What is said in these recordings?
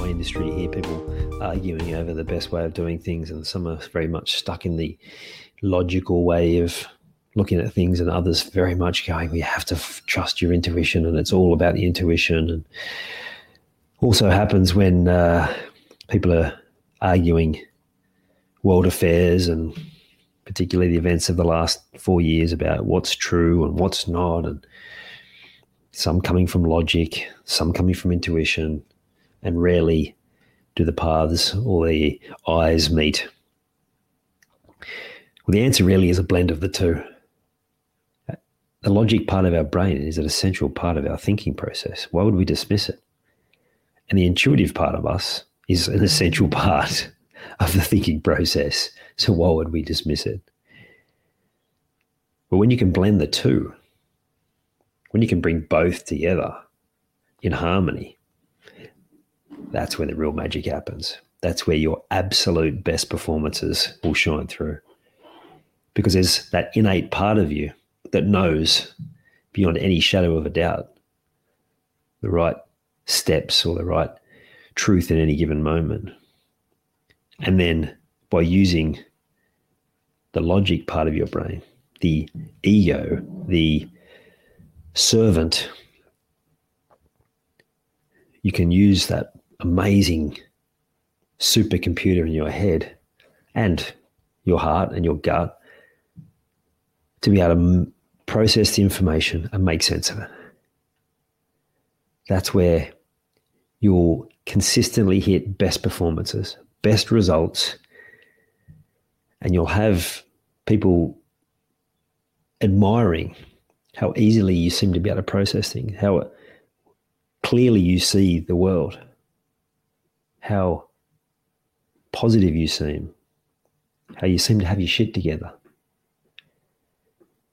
my industry, hear people arguing over the best way of doing things, and some are very much stuck in the logical way of looking at things, and others very much going, "We have to f- trust your intuition," and it's all about the intuition. And also happens when uh, people are arguing world affairs and particularly the events of the last four years about what's true and what's not, and some coming from logic, some coming from intuition, and rarely do the paths or the eyes meet? Well, the answer really is a blend of the two. The logic part of our brain is an essential part of our thinking process. Why would we dismiss it? And the intuitive part of us is an essential part of the thinking process. So why would we dismiss it? But when you can blend the two, when you can bring both together in harmony, that's where the real magic happens. That's where your absolute best performances will shine through. Because there's that innate part of you that knows beyond any shadow of a doubt the right steps or the right truth in any given moment. And then by using the logic part of your brain, the ego, the servant, you can use that amazing supercomputer in your head and your heart and your gut to be able to process the information and make sense of it. That's where you'll consistently hit best performances, best results, and you'll have people admiring how easily you seem to be able to process things, how clearly you see the world how positive you seem, how you seem to have your shit together.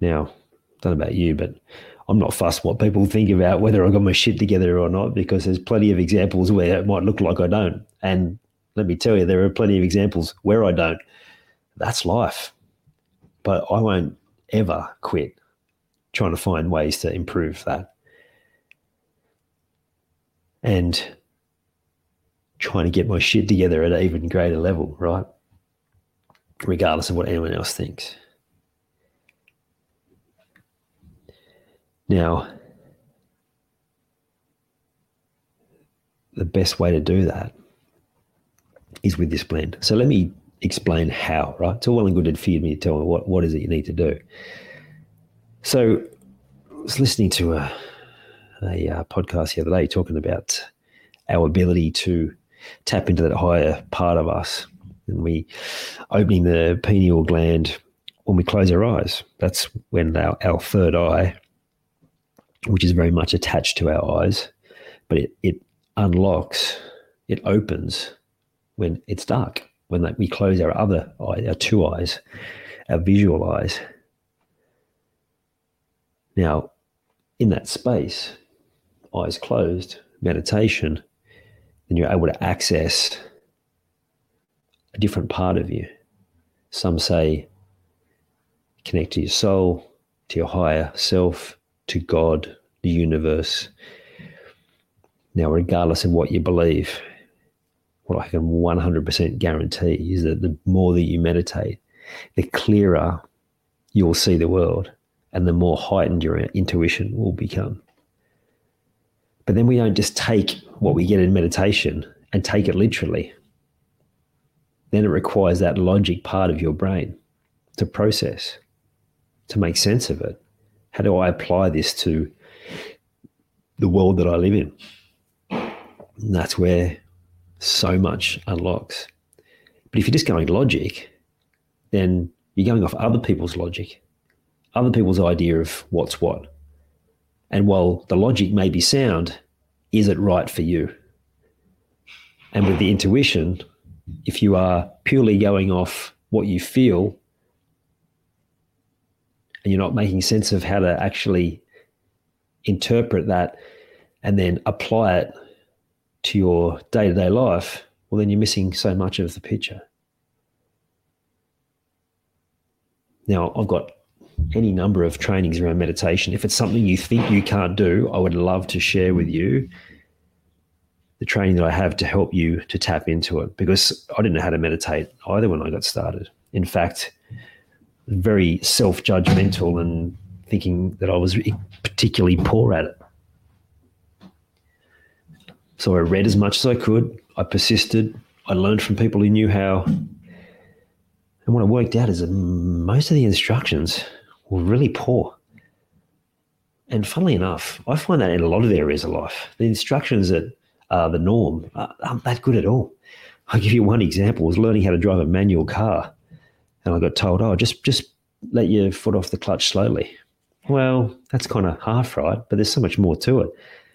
Now, don't know about you, but I'm not fussed what people think about whether I got my shit together or not because there's plenty of examples where it might look like I don't. And let me tell you, there are plenty of examples where I don't. That's life. But I won't ever quit trying to find ways to improve that. And trying to get my shit together at an even greater level, right? Regardless of what anyone else thinks. Now, the best way to do that is with this blend. So let me explain how, right? It's all well and good for me to tell me what, what is it you need to do. So I was listening to a, a, a uh, podcast the other day talking about our ability to tap into that higher part of us. And we opening the pineal gland when we close our eyes. That's when our, our third eye, which is very much attached to our eyes, but it, it unlocks, it opens when it's dark, when like, we close our other eye, our two eyes, our visual eyes. Now, in that space, eyes closed, meditation, then you're able to access a different part of you. Some say connect to your soul, to your higher self, to God, the universe. Now, regardless of what you believe, what I can 100% guarantee is that the more that you meditate, the clearer you'll see the world and the more heightened your intuition will become. But then we don't just take what we get in meditation and take it literally, then it requires that logic part of your brain to process, to make sense of it. How do I apply this to the world that I live in? And that's where so much unlocks. But if you're just going logic, then you're going off other people's logic, other people's idea of what's what. And while the logic may be sound, is it right for you? And with the intuition, if you are purely going off what you feel and you're not making sense of how to actually interpret that and then apply it to your day to day life, well, then you're missing so much of the picture. Now, I've got any number of trainings around meditation. If it's something you think you can't do, I would love to share with you the training that I have to help you to tap into it because I didn't know how to meditate either when I got started. In fact, very self judgmental and thinking that I was particularly poor at it. So I read as much as I could. I persisted. I learned from people who knew how. And what I worked out is that most of the instructions were really poor. And funnily enough, I find that in a lot of areas of life. The instructions that are the norm aren't that good at all. I'll give you one example. Was learning how to drive a manual car. And I got told, oh, just just let your foot off the clutch slowly. Well, that's kind of half right, but there's so much more to it.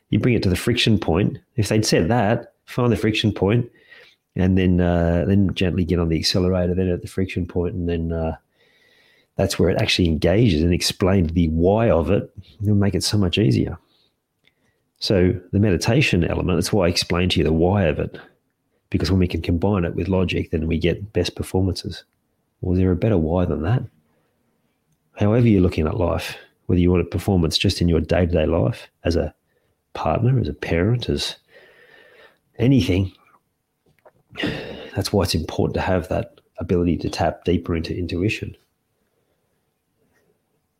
You bring it to the friction point. If they'd said that, find the friction point, and then uh, then gently get on the accelerator, then at the friction point, and then uh, that's where it actually engages and explains the why of it. It'll make it so much easier. So the meditation element, that's why I explained to you the why of it, because when we can combine it with logic, then we get best performances. Was there a better why than that? However, you're looking at life, whether you want a performance just in your day to day life as a partner, as a parent, as anything, that's why it's important to have that ability to tap deeper into intuition.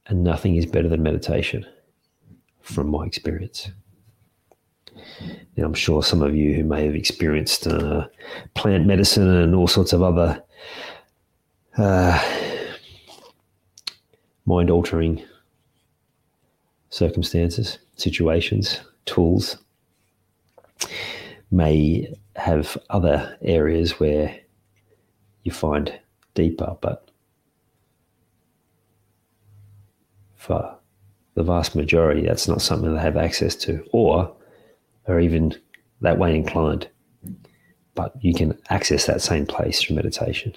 And nothing is better than meditation, from my experience. Now, I'm sure some of you who may have experienced uh, plant medicine and all sorts of other uh, mind altering circumstances, situations, tools may have other areas where you find deeper, but for the vast majority, that's not something they have access to or are even that way inclined. But you can access that same place through meditation.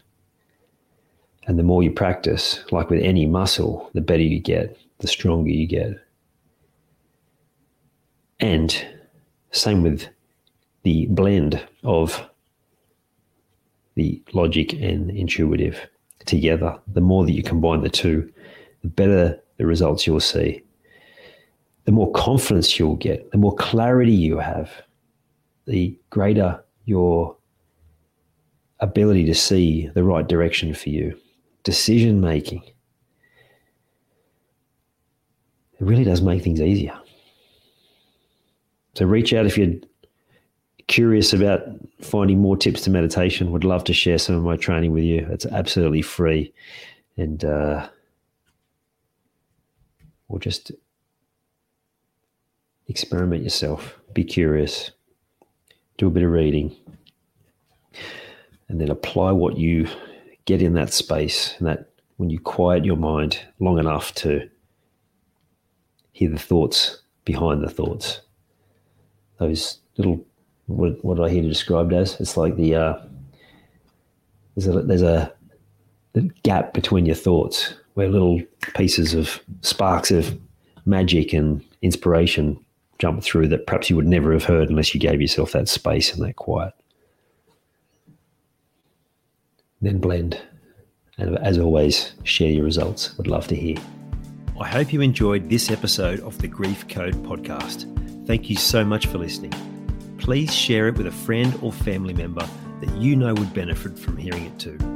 And the more you practice, like with any muscle, the better you get, the stronger you get. And same with the blend of the logic and intuitive together. The more that you combine the two, the better the results you'll see. The more confidence you'll get, the more clarity you have, the greater your ability to see the right direction for you decision making. It really does make things easier. So reach out if you're curious about finding more tips to meditation. Would love to share some of my training with you. It's absolutely free, and uh, or just experiment yourself. Be curious. Do a bit of reading, and then apply what you get in that space and that when you quiet your mind long enough to hear the thoughts behind the thoughts, those little what, what I hear described as it's like the uh, there's a there's a gap between your thoughts where little pieces of sparks of magic and inspiration jump through that perhaps you would never have heard unless you gave yourself that space and that quiet. then blend. And as always, share your results. Would love to hear. I hope you enjoyed this episode of the Grief Code podcast. Thank you so much for listening. Please share it with a friend or family member that you know would benefit from hearing it too.